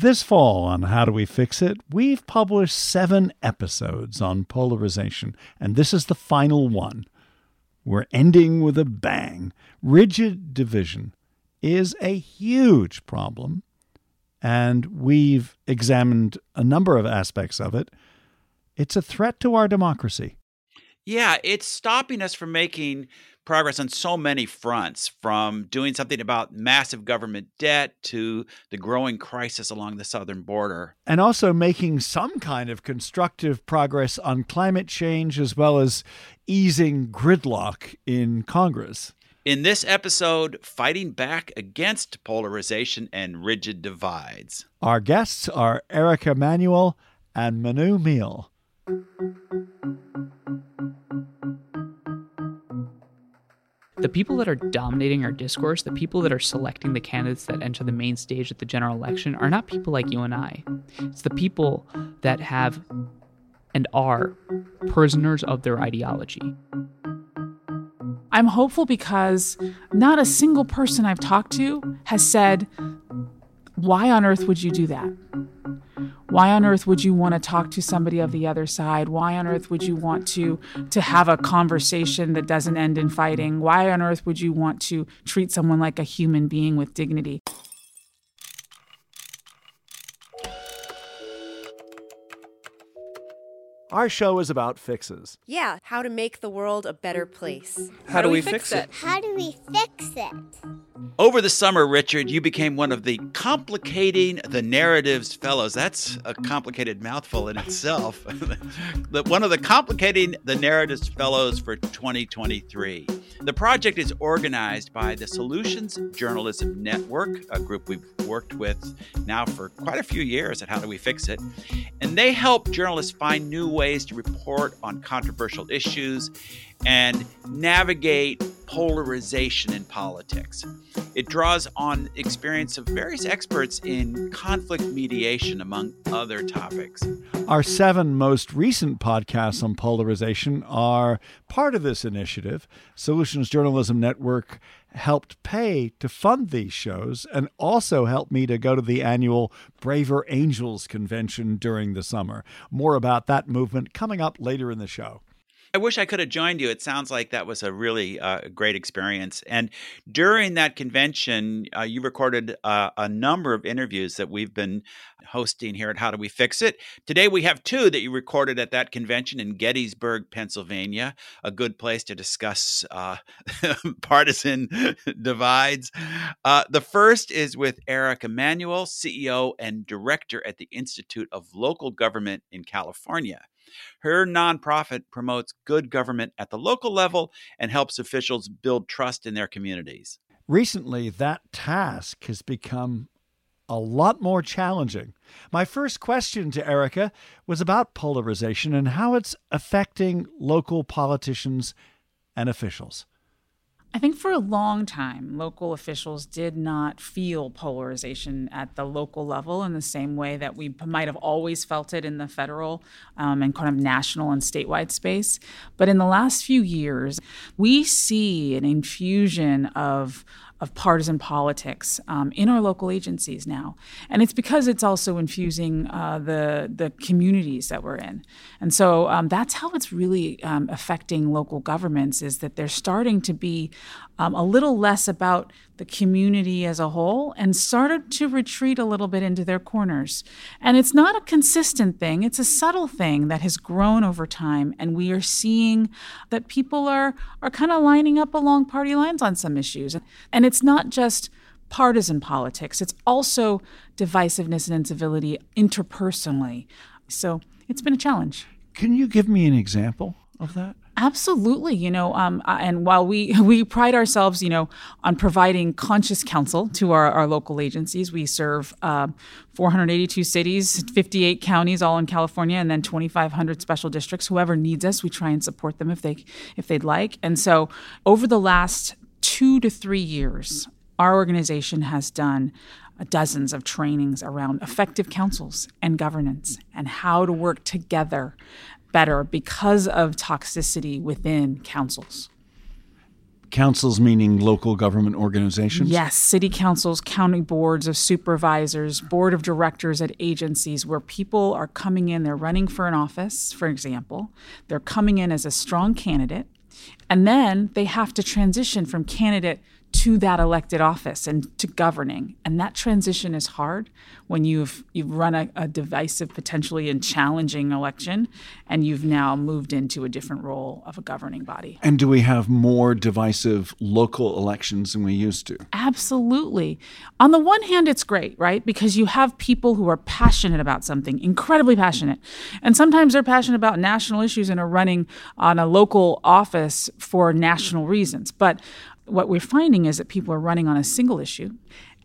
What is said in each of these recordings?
This fall on How Do We Fix It, we've published seven episodes on polarization, and this is the final one. We're ending with a bang. Rigid division is a huge problem, and we've examined a number of aspects of it. It's a threat to our democracy. Yeah, it's stopping us from making progress on so many fronts from doing something about massive government debt to the growing crisis along the southern border. And also making some kind of constructive progress on climate change as well as easing gridlock in Congress. In this episode, fighting back against polarization and rigid divides. Our guests are Erica Manuel and Manu Meel. The people that are dominating our discourse, the people that are selecting the candidates that enter the main stage at the general election, are not people like you and I. It's the people that have and are prisoners of their ideology. I'm hopeful because not a single person I've talked to has said, Why on earth would you do that? Why on earth would you want to talk to somebody of the other side? Why on earth would you want to to have a conversation that doesn't end in fighting? Why on earth would you want to treat someone like a human being with dignity? Our show is about fixes. Yeah, how to make the world a better place. How, do we fix it? How do we fix it? Over the summer, Richard, you became one of the Complicating the Narratives Fellows. That's a complicated mouthful in itself. One of the Complicating the Narratives Fellows for 2023. The project is organized by the Solutions Journalism Network, a group we've worked with now for quite a few years at How Do We Fix It. And they help journalists find new ways to report on controversial issues and navigate polarization in politics. It draws on experience of various experts in conflict mediation, among other topics. Our seven most recent podcasts on polarization are part of this initiative. Solutions Journalism Network helped pay to fund these shows and also helped me to go to the annual Braver Angels convention during the summer. More about that movement coming up later in the show. I wish I could have joined you. It sounds like that was a really uh, great experience. And during that convention, uh, you recorded uh, a number of interviews that we've been hosting here at How Do We Fix It. Today, we have two that you recorded at that convention in Gettysburg, Pennsylvania, a good place to discuss uh, partisan divides. Uh, the first is with Erica Manuel, CEO and director at the Institute of Local Government in California. Her nonprofit promotes good government at the local level and helps officials build trust in their communities. Recently, that task has become a lot more challenging. My first question to Erica was about polarization and how it's affecting local politicians and officials. I think for a long time, local officials did not feel polarization at the local level in the same way that we might have always felt it in the federal um, and kind of national and statewide space. But in the last few years, we see an infusion of of partisan politics um, in our local agencies now, and it's because it's also infusing uh, the the communities that we're in, and so um, that's how it's really um, affecting local governments. Is that they're starting to be um, a little less about the community as a whole and started to retreat a little bit into their corners. And it's not a consistent thing, it's a subtle thing that has grown over time. And we are seeing that people are, are kind of lining up along party lines on some issues. And it's not just partisan politics, it's also divisiveness and incivility interpersonally. So it's been a challenge. Can you give me an example of that? Absolutely, you know, um, uh, and while we we pride ourselves, you know, on providing conscious counsel to our, our local agencies, we serve uh, 482 cities, 58 counties, all in California, and then 2,500 special districts. Whoever needs us, we try and support them if they if they'd like. And so, over the last two to three years, our organization has done dozens of trainings around effective councils and governance and how to work together better because of toxicity within councils. Councils meaning local government organizations? Yes, city councils, county boards of supervisors, board of directors at agencies where people are coming in, they're running for an office, for example. They're coming in as a strong candidate, and then they have to transition from candidate to that elected office and to governing. And that transition is hard when you've you've run a, a, divisive, potentially and challenging election, and you've now moved into a different role of a governing body. And do we have more divisive local elections than we used to? Absolutely. On the one hand, it's great, right? Because you have people who are passionate about something, incredibly passionate. And sometimes they're passionate about national issues and are running on a local office for national reasons. But what we're finding is that people are running on a single issue.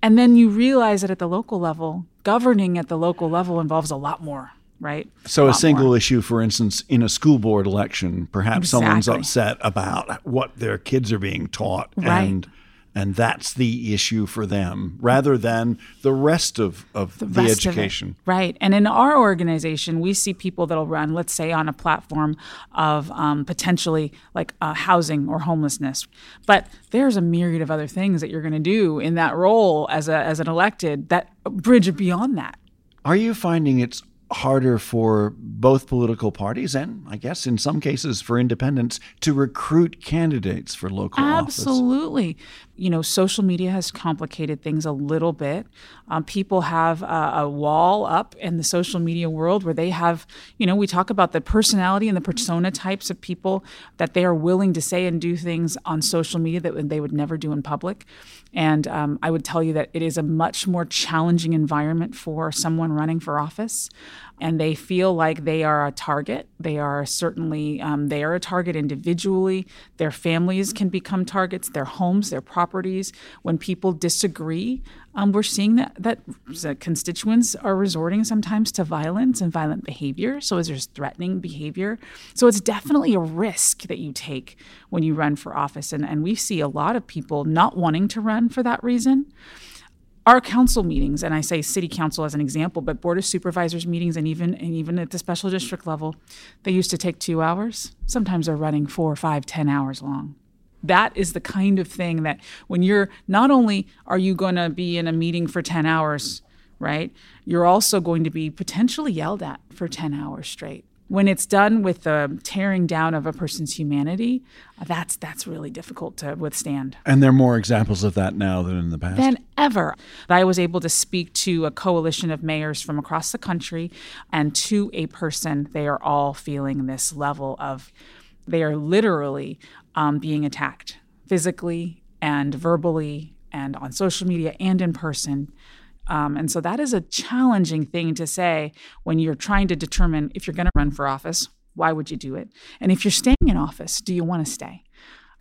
And then you realize that at the local level, governing at the local level involves a lot more, right? So, a, a single more. issue, for instance, in a school board election, perhaps exactly. someone's upset about what their kids are being taught. Right. And and that's the issue for them rather than the rest of, of the, the education. Of right. And in our organization, we see people that'll run, let's say, on a platform of um, potentially like uh, housing or homelessness. But there's a myriad of other things that you're going to do in that role as, a, as an elected that bridge beyond that. Are you finding it's harder for both political parties and I guess in some cases for independents to recruit candidates for local. Absolutely. office. You know, social media has complicated things a little bit. Um, people have a, a, wall up in the social media world where they have, you know, we talk about the personality and the persona types of people that they are willing to say and do things on social media that they would never do in public. And um, I would tell you that it is a much more challenging environment for someone running for office and they feel like they are a target. They are certainly um, they are a target individually. Their families can become targets. Their homes, their properties. When people disagree, um, we're seeing that that constituents are resorting sometimes to violence and violent behavior. So as there's threatening behavior, so it's definitely a risk that you take when you run for office. And and we see a lot of people not wanting to run for that reason our council meetings, and I say city council as an example, but board of supervisors meetings, and even and even at the special district level, they used to take two hours. Sometimes they're running four, five, ten hours long. That is the kind of thing that when you're not only are you going to be in a meeting for ten hours, right? You're also going to be potentially yelled at for ten hours straight when it's done with the tearing down of a person's humanity, that's that's really difficult to withstand. And there are more examples of that now than in the past. Than ever. I was able to speak to a coalition of mayors from across the country, and to a person, they are all feeling this level of, they are literally um, being attacked physically and verbally and on social media and in person um, and so that is a challenging thing to say when you're trying to determine if you're going to run for office, why would you do it? And if you're staying in office, do you want to stay?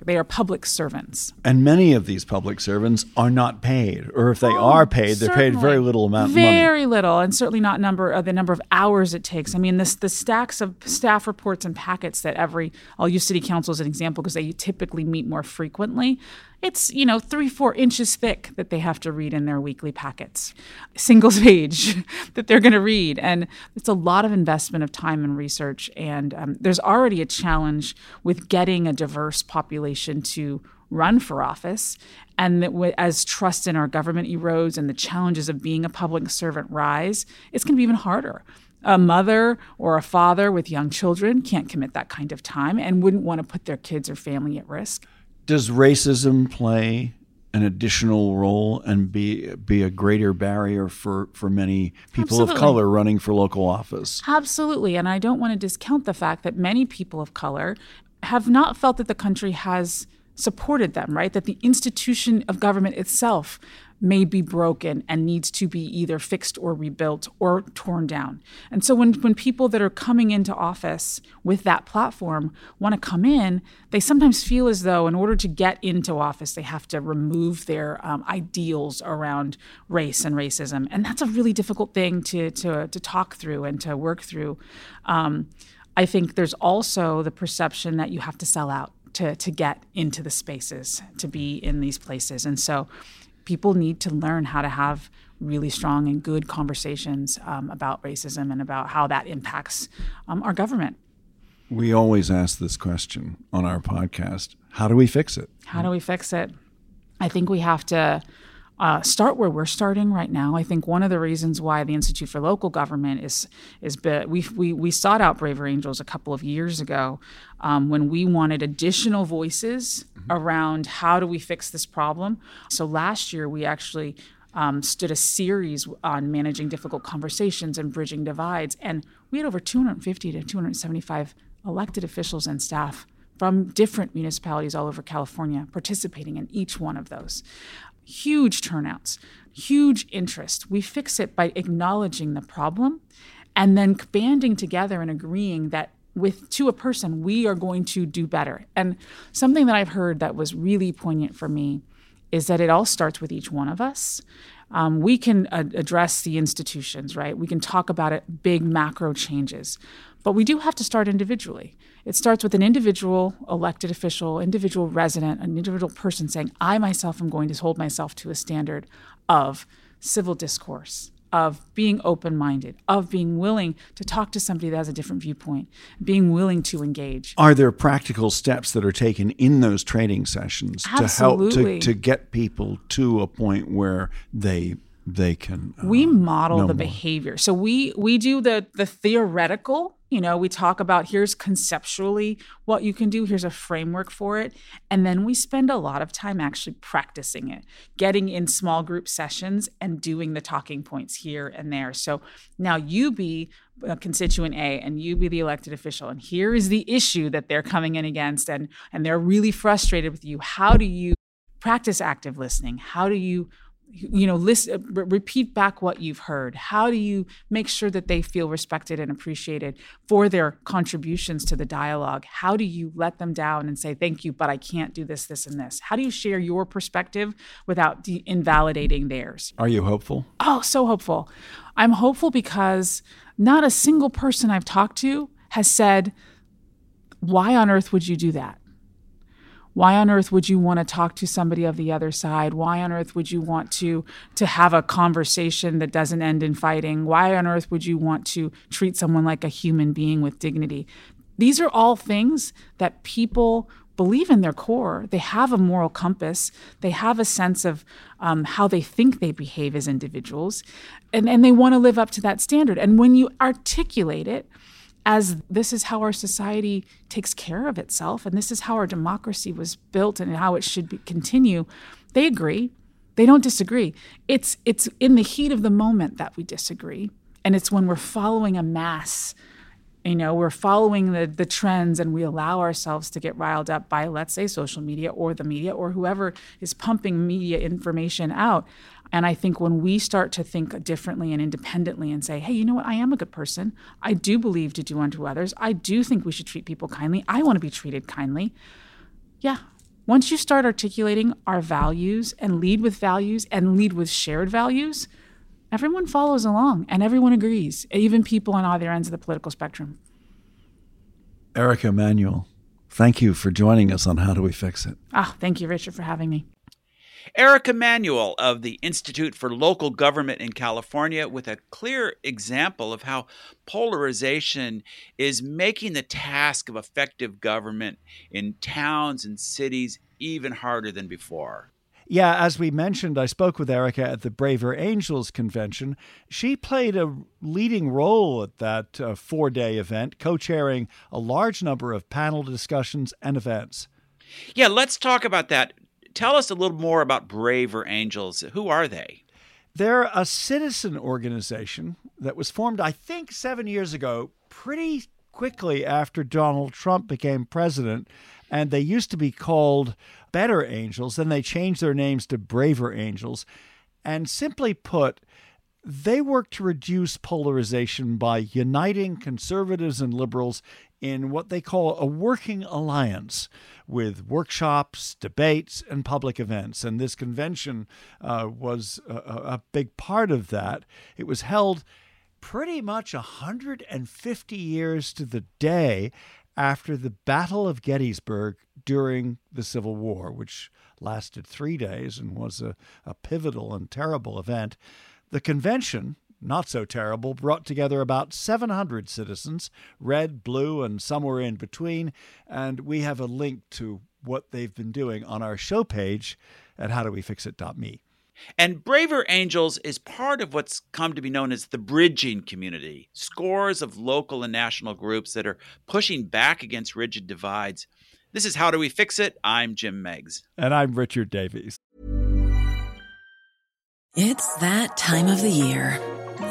They are public servants. And many of these public servants are not paid, or if they oh, are paid, they're paid very little amount. Very little, and certainly not number uh, the number of hours it takes. I mean, this the stacks of staff reports and packets that every I'll use city council as an example because they typically meet more frequently it's you know three four inches thick that they have to read in their weekly packets. Single page that they're going to read. And it's a lot of investment of time and research. And um, there's already a challenge with getting a diverse population to run for office. And that as trust in our government erodes and the challenges of being a public servant rise it's going to be even harder. A mother or a father with young children can't commit that kind of time and wouldn't want to put their kids or family at risk Does racism play an additional role and be be a greater barrier for, for many people Absolutely. of color running for local office? Absolutely. And I don't want to discount the fact that many people of color have not felt that the country has supported them, right? That the institution of government itself may be broken and needs to be either fixed or rebuilt or torn down. And so when, when people that are coming into office with that platform want to come in, they sometimes feel as though in order to get into office, they have to remove their um, ideals around race and racism. And that's a really difficult thing to, to, to talk through and to work through. Um, I think there's also the perception that you have to sell out to, to get into the spaces, to be in these places. And so people need to learn how to have really strong and good conversations um, about racism and about how that impacts um, our government. We always ask this question on our podcast how do we fix it? How do we fix it? I think we have to uh, start where we're starting right now. I think one of the reasons why the Institute for Local Government is is be, we we we sought out Braver Angels a couple of years ago um, when we wanted additional voices around how do we fix this problem. So last year we actually. Um, stood a series on managing difficult conversations and bridging divides, and we had over 250 to 275 elected officials and staff from different municipalities all over California participating in each one of those huge turnouts, huge interest. We fix it by acknowledging the problem and then banding together and agreeing that with to a person we are going to do better. And something that I've heard that was really poignant for me is that it all starts with each one of us. Um, we can uh, address the institutions, right? We can talk about it, big macro changes, but we do have to start individually. It starts with an individual elected official, individual resident, an individual person saying, I myself am going to hold myself to a standard of civil discourse, of being open minded, of being willing to talk to somebody that has a different viewpoint, being willing to engage. Are there practical steps that are taken in those training sessions to help to, to get people to a point where they they can we um, model the more? behavior. So we we do the the theoretical you know we talk about here's conceptually what you can do here's a framework for it and then we spend a lot of time actually practicing it getting in small group sessions and doing the talking points here and there. So now you be a constituent A and you be the elected official and here is the issue that they're coming in against and and they're really frustrated with you. How do you practice active listening? How do you you know listen uh, re- repeat back what you've heard. How do you make sure that they feel respected and appreciated for their contributions to the dialogue? How do you let them down and say thank you but i can't do this this and this? How do you share your perspective without de- invalidating theirs? Are you hopeful? oh so hopeful. I'm hopeful because not a single person i've talked to has said why on earth would you do that why on earth would you want to talk to somebody of the other side? Why on earth would you want to to have a conversation that doesn't end in fighting? Why on earth would you want to treat someone like a human being with dignity? These are all things that people believe in their core. They have a moral compass. They have a sense of um, how they think they behave as individuals. And, and they want to live up to that standard. And when you articulate it as this is how our society takes care of itself and this is how our democracy was built and how it should be, continue they agree. They don't disagree. It's it's in the heat of the moment that we disagree. And it's when we're following a mass you know we're following the the trends and we allow ourselves to get riled up by let's say social media or the media or whoever is pumping media information out and I think when we start to think differently and independently and say, hey, you know what? I am a good person. I do believe to do unto others. I do think we should treat people kindly. I want to be treated kindly. Yeah. Once you start articulating our values and lead with values and lead with shared values, everyone follows along and everyone agrees, even people on either ends of the political spectrum. Erica Manuel, thank you for joining us on How Do We Fix It? Ah, thank you, Richard, for having me. Erica Manuel of the Institute for Local Government in California with a clear example of how polarization is making the task of effective government in towns and cities even harder than before. Yeah, as we mentioned, I spoke with Erica at the Braver Angels convention. She played a leading role at that uh, four day event, co chairing a large number of panel discussions and events. Yeah, let's talk about that. Tell us a little more about Braver Angels. Who are they? They're a citizen organization that was formed, I think, seven years ago, pretty quickly after Donald Trump became president. And they used to be called Better Angels. Then they changed their names to Braver Angels. And simply put, they work to reduce polarization by uniting conservatives and liberals in what they call a working alliance with workshops, debates, and public events. And this convention uh, was a, a big part of that. It was held pretty much 150 years to the day after the Battle of Gettysburg during the Civil War, which lasted three days and was a, a pivotal and terrible event. The convention, not so terrible, brought together about 700 citizens, red, blue, and somewhere in between. And we have a link to what they've been doing on our show page at howdowefixit.me. And Braver Angels is part of what's come to be known as the bridging community. Scores of local and national groups that are pushing back against rigid divides. This is How Do We Fix It? I'm Jim Meigs. And I'm Richard Davies. It's that time of the year.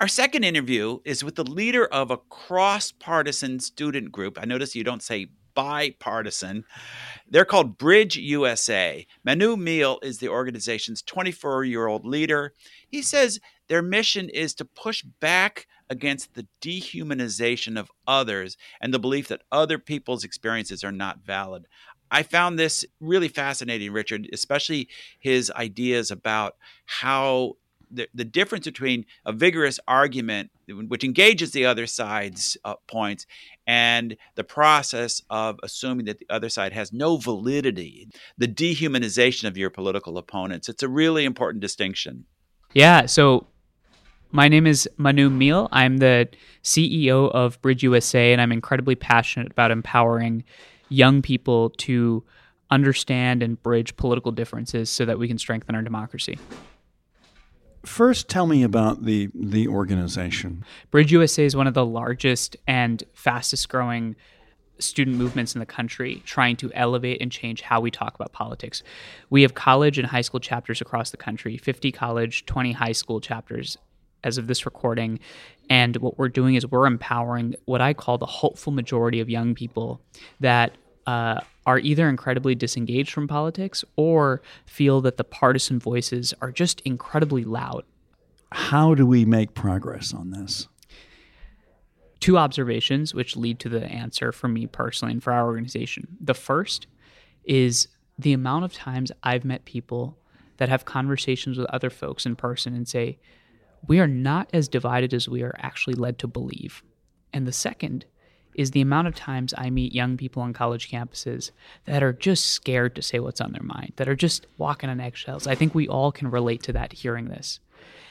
Our second interview is with the leader of a cross-partisan student group. I notice you don't say bipartisan. They're called Bridge USA. Manu Meel is the organization's 24 year old leader. He says their mission is to push back against the dehumanization of others and the belief that other people's experiences are not valid. I found this really fascinating, Richard, especially his ideas about how the, the difference between a vigorous argument which engages the other side's uh, points and the process of assuming that the other side has no validity the dehumanization of your political opponents. It's a really important distinction. Yeah so my name is manu meel i'm the ceo of bridge usa and i'm incredibly passionate about empowering young people to understand and bridge political differences so that we can strengthen our democracy First, tell me about the the organization. Bridge USA is one of the largest and fastest growing student movements in the country trying to elevate and change how we talk about politics. We have college and high school chapters across the country, 50 college, 20 high school chapters as of this recording. And what we're doing is we're empowering what I call the hopeful majority of young people that uh, are either incredibly disengaged from politics or feel that the partisan voices are just incredibly loud. How do we make progress on this? Two observations which lead to the answer for me personally and for our organization. The first is the amount of times I've met people that have conversations with other folks in person and say, we are not as divided as we are actually led to believe. And the second is the amount of times I meet young people on college campuses that are just scared to say what's on their mind, that are just walking on eggshells. I think we all can relate to that hearing this.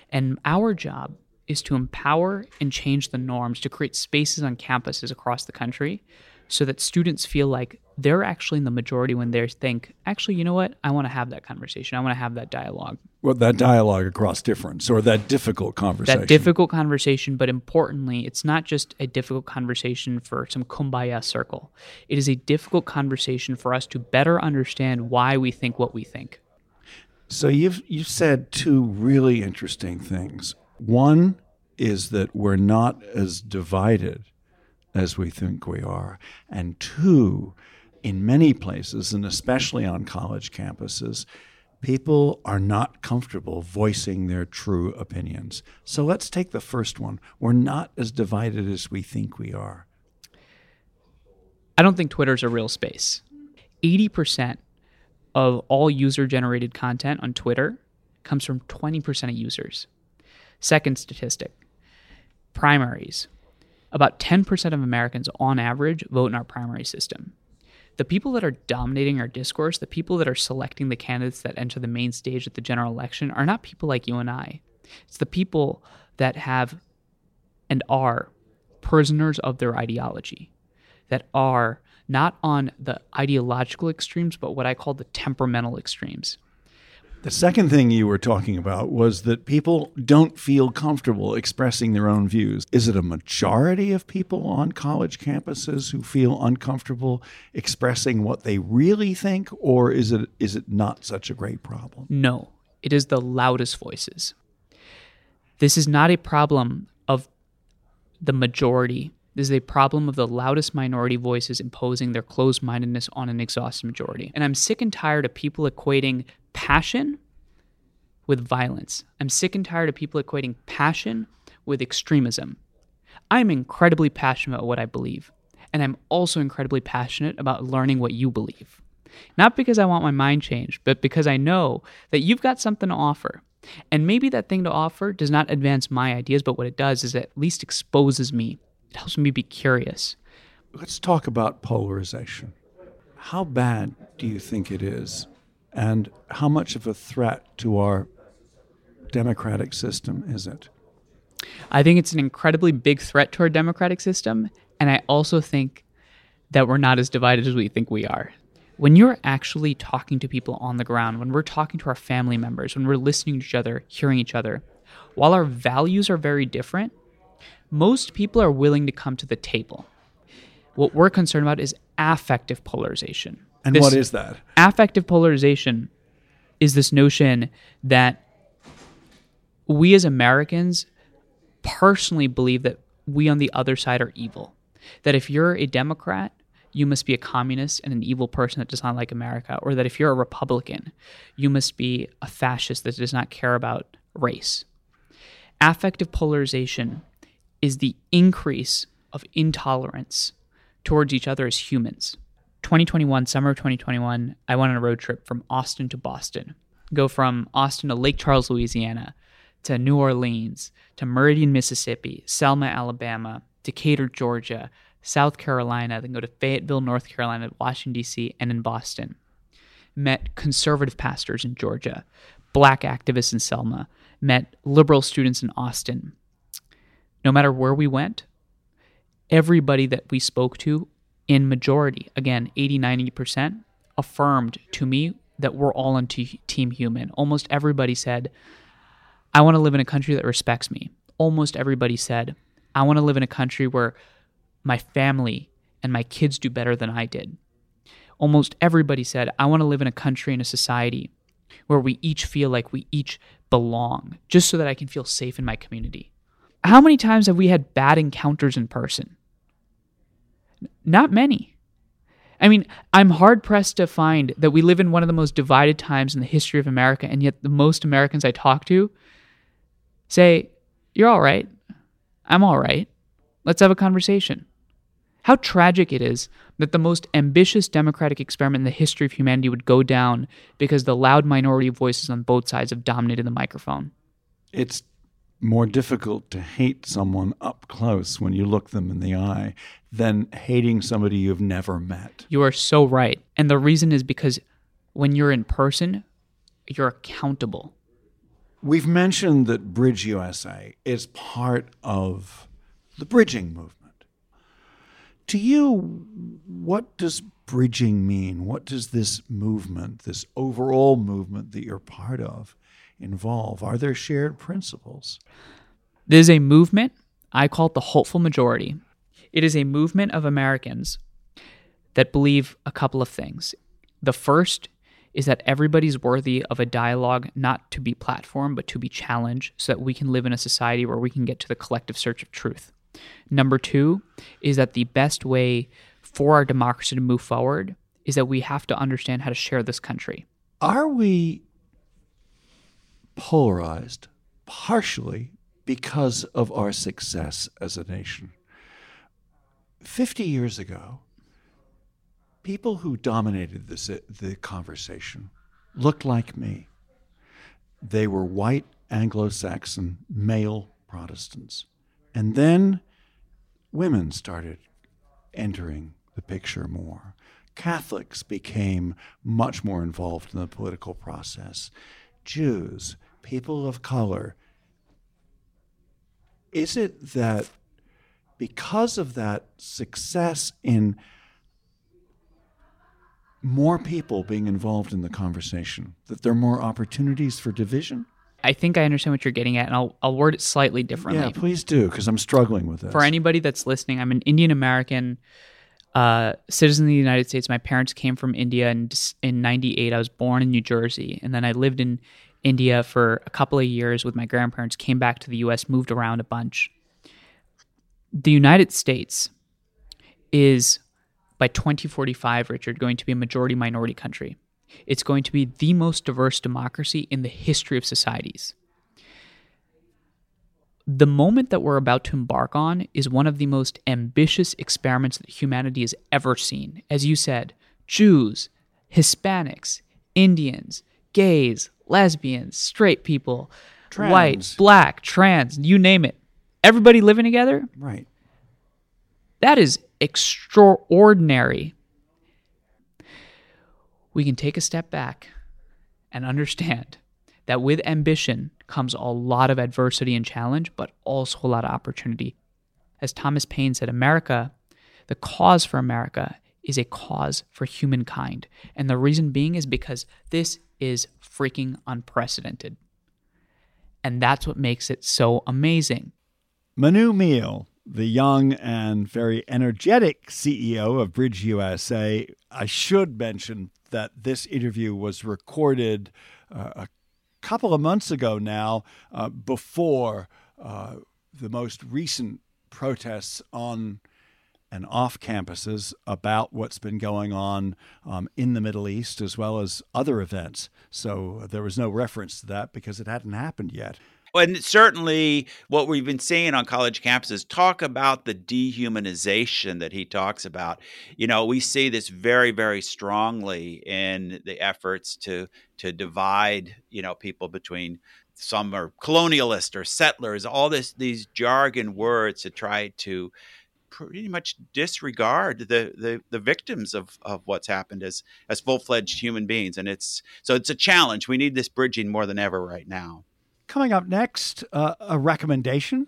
And our job is to empower and change the norms to create spaces on campuses across the country so that students feel like they're actually in the majority when they think, actually, you know what? I want to have that conversation. I want to have that dialogue. Well, that dialogue across difference or that difficult conversation. That difficult conversation, but importantly, it's not just a difficult conversation for some kumbaya circle. It is a difficult conversation for us to better understand why we think what we think. So you've you've said two really interesting things. One is that we're not as divided as we think we are, and two in many places, and especially on college campuses, people are not comfortable voicing their true opinions. So let's take the first one. We're not as divided as we think we are. I don't think Twitter's a real space. 80% of all user generated content on Twitter comes from 20% of users. Second statistic primaries. About 10% of Americans on average vote in our primary system. The people that are dominating our discourse, the people that are selecting the candidates that enter the main stage at the general election, are not people like you and I. It's the people that have and are prisoners of their ideology, that are not on the ideological extremes, but what I call the temperamental extremes. The second thing you were talking about was that people don't feel comfortable expressing their own views. Is it a majority of people on college campuses who feel uncomfortable expressing what they really think, or is it is it not such a great problem? No, it is the loudest voices. This is not a problem of the majority. This is a problem of the loudest minority voices imposing their closed mindedness on an exhausted majority. And I'm sick and tired of people equating passion with violence. I'm sick and tired of people equating passion with extremism. I'm incredibly passionate about what I believe, and I'm also incredibly passionate about learning what you believe. Not because I want my mind changed, but because I know that you've got something to offer. And maybe that thing to offer does not advance my ideas, but what it does is it at least exposes me. It helps me be curious. Let's talk about polarization. How bad do you think it is? And how much of a threat to our democratic system is it? I think it's an incredibly big threat to our democratic system. And I also think that we're not as divided as we think we are. When you're actually talking to people on the ground, when we're talking to our family members, when we're listening to each other, hearing each other, while our values are very different, most people are willing to come to the table. What we're concerned about is affective polarization. And This what is that? Affective polarization is this notion that we as Americans personally believe that we on the other side are evil. That if you're a Democrat, you must be a communist and an evil person that does not like America. Or that if you're a Republican, you must be a fascist that does not care about race. Affective polarization is the increase of intolerance towards each other as humans. 2021, summer of 2021, I went on a road trip from Austin to Boston. Go from Austin to Lake Charles, Louisiana, to New Orleans, to Meridian, Mississippi, Selma, Alabama, Decatur, Georgia, South Carolina, then go to Fayetteville, North Carolina, Washington, D.C., and in Boston. Met conservative pastors in Georgia, black activists in Selma, met liberal students in Austin. No matter where we went, everybody that we spoke to in majority, again, 80, 90%, affirmed to me that we're all on t- Team Human. Almost everybody said, I want to live in a country that respects me. Almost everybody said, I want to live in a country where my family and my kids do better than I did. Almost everybody said, I want to live in a country and a society where we each feel like we each belong, just so that I can feel safe in my community. How many times have we had bad encounters in person? Not many. I mean, I'm hard pressed to find that we live in one of the most divided times in the history of America, and yet the most Americans I talk to say, You're all right. I'm all right. Let's have a conversation. How tragic it is that the most ambitious democratic experiment in the history of humanity would go down because the loud minority voices on both sides have dominated the microphone. It's more difficult to hate someone up close when you look them in the eye than hating somebody you've never met. You are so right. And the reason is because when you're in person, you're accountable. We've mentioned that Bridge USA is part of the bridging movement. To you, what does bridging mean? What does this movement, this overall movement that you're part of, involve? Are there shared principles? There's a movement, I call it the hopeful majority. It is a movement of Americans that believe a couple of things. The first is that everybody's worthy of a dialogue not to be platformed, but to be challenged so that we can live in a society where we can get to the collective search of truth. Number two is that the best way for our democracy to move forward is that we have to understand how to share this country. Are we polarized partially because of our success as a nation? 50 years ago, people who dominated this, the conversation looked like me. They were white Anglo Saxon male Protestants. And then women started entering the picture more. Catholics became much more involved in the political process. Jews, people of color. Is it that because of that success in more people being involved in the conversation, that there are more opportunities for division? I think I understand what you're getting at, and I'll, I'll word it slightly differently. Yeah, please do, because I'm struggling with this. For anybody that's listening, I'm an Indian American uh, citizen of the United States. My parents came from India in, in 98. I was born in New Jersey, and then I lived in India for a couple of years with my grandparents, came back to the US, moved around a bunch. The United States is, by 2045, Richard, going to be a majority minority country. It's going to be the most diverse democracy in the history of societies. The moment that we're about to embark on is one of the most ambitious experiments that humanity has ever seen. As you said, Jews, Hispanics, Indians, gays, lesbians, straight people, trans. white, black, trans, you name it. Everybody living together? Right. That is extraordinary we can take a step back and understand that with ambition comes a lot of adversity and challenge, but also a lot of opportunity. As Thomas Paine said, America, the cause for America is a cause for humankind. And the reason being is because this is freaking unprecedented. And that's what makes it so amazing. Manu Meel, the young and very energetic CEO of Bridge USA, I should mention that this interview was recorded uh, a couple of months ago now, uh, before uh, the most recent protests on and off campuses about what's been going on um, in the Middle East as well as other events. So there was no reference to that because it hadn't happened yet and certainly what we've been seeing on college campuses talk about the dehumanization that he talks about you know we see this very very strongly in the efforts to to divide you know people between some are colonialist or settlers all this these jargon words to try to pretty much disregard the, the the victims of of what's happened as as full-fledged human beings and it's so it's a challenge we need this bridging more than ever right now Coming up next, uh, a recommendation.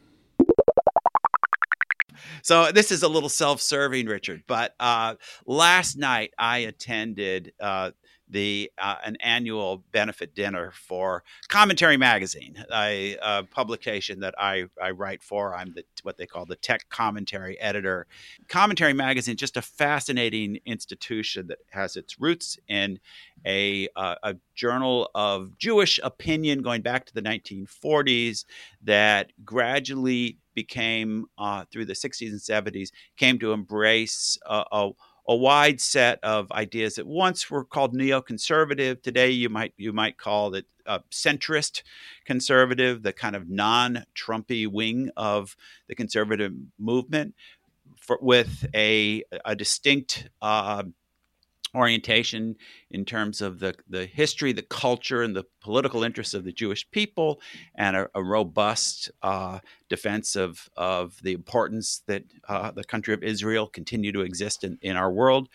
So this is a little self-serving, Richard. But uh, last night I attended uh, the uh, an annual benefit dinner for Commentary Magazine, a, a, publication that I, I write for. I'm the what they call the tech commentary editor. Commentary Magazine, just a fascinating institution that has its roots in a, uh, a journal of Jewish opinion going back to the 1940s that gradually became uh, through the 60s and 70s came to embrace a, a wide set of ideas that once were called neoconservative. Today, you might you might call it a centrist conservative, the kind of non-Trumpy wing of the conservative movement, for, with a a distinct uh, orientation in terms of the, the history, the culture, and the political interests of the Jewish people, and a, a robust uh, defense of, of the importance that uh, the country of Israel continue to exist in, in our world.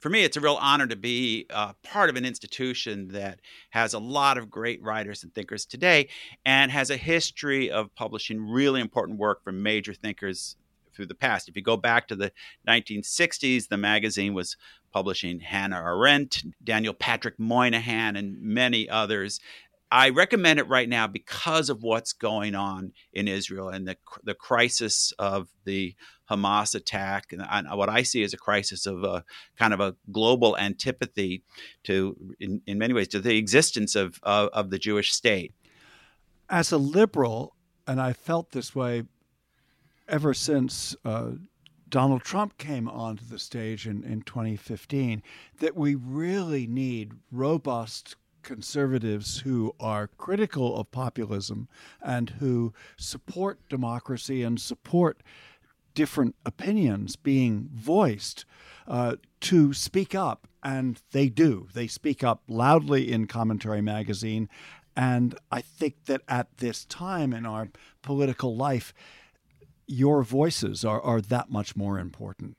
For me, it's a real honor to be uh, part of an institution that has a lot of great writers and thinkers today and has a history of publishing really important work from major thinkers through the past. If you go back to the 1960s, the magazine was publishing Hannah Arendt, Daniel Patrick Moynihan, and many others. I recommend it right now because of what's going on in Israel and the the crisis of the Hamas attack, and, what I see as a crisis of a kind of a global antipathy to, in, in many ways, to the existence of, of, of the Jewish state. As a liberal, and I felt this way ever since uh, Donald Trump came onto the stage in, in 2015 that we really need robust conservatives who are critical of populism and who support democracy and support different opinions being voiced uh, to speak up. And they do. They speak up loudly in Commentary Magazine. And I think that at this time in our political life, your voices are, are that much more important.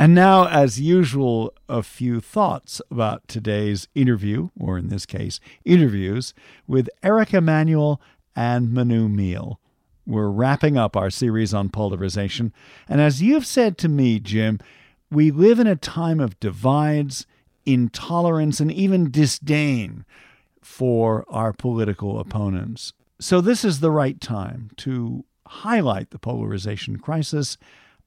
And now, as usual, a few thoughts about today's interview, or in this case, interviews, with Erica Manuel and Manu Meel. We're wrapping up our series on polarization. And as you've said to me, Jim, we live in a time of divides, intolerance, and even disdain for our political opponents. So, this is the right time to highlight the polarization crisis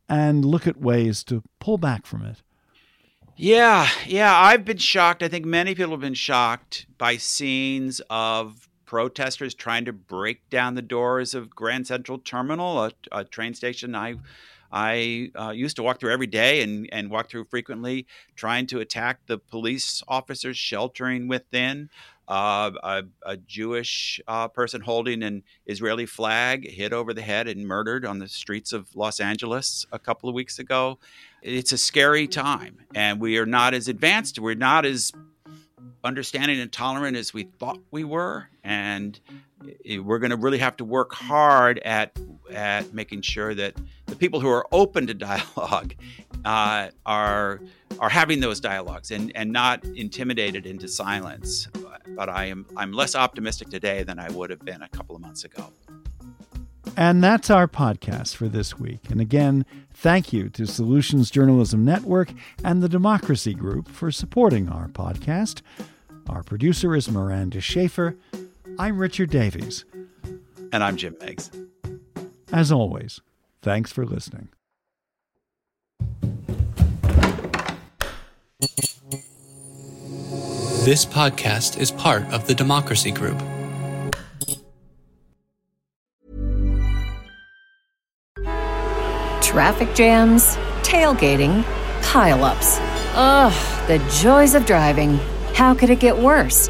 and look at ways to pull back from it. Yeah, yeah, I've been shocked. I think many people have been shocked by scenes of protesters trying to break down the doors of Grand Central Terminal, a, a train station I I uh, used to walk through every day and, and walk through frequently, trying to attack the police officers sheltering within uh, a, a, Jewish uh, person holding an Israeli flag hit over the head and murdered on the streets of Los Angeles a couple of weeks ago. It's a scary time, and we are not as advanced. We're not as understanding and tolerant as we thought we were, and we're going to really have to work hard at at making sure that the people who are open to dialogue uh, are are having those dialogues and and not intimidated into silence. But I am I'm less optimistic today than I would have been a couple of months ago. And that's our podcast for this week. And again, thank you to Solutions Journalism Network and the Democracy Group for supporting our podcast. Our producer is Miranda Schaefer. I'm Richard Davies. And I'm Jim Meigs. As always, thanks for listening. This podcast is part of the Democracy Group. Traffic jams, tailgating, pileups. Ugh, the joys of driving. How could it get worse?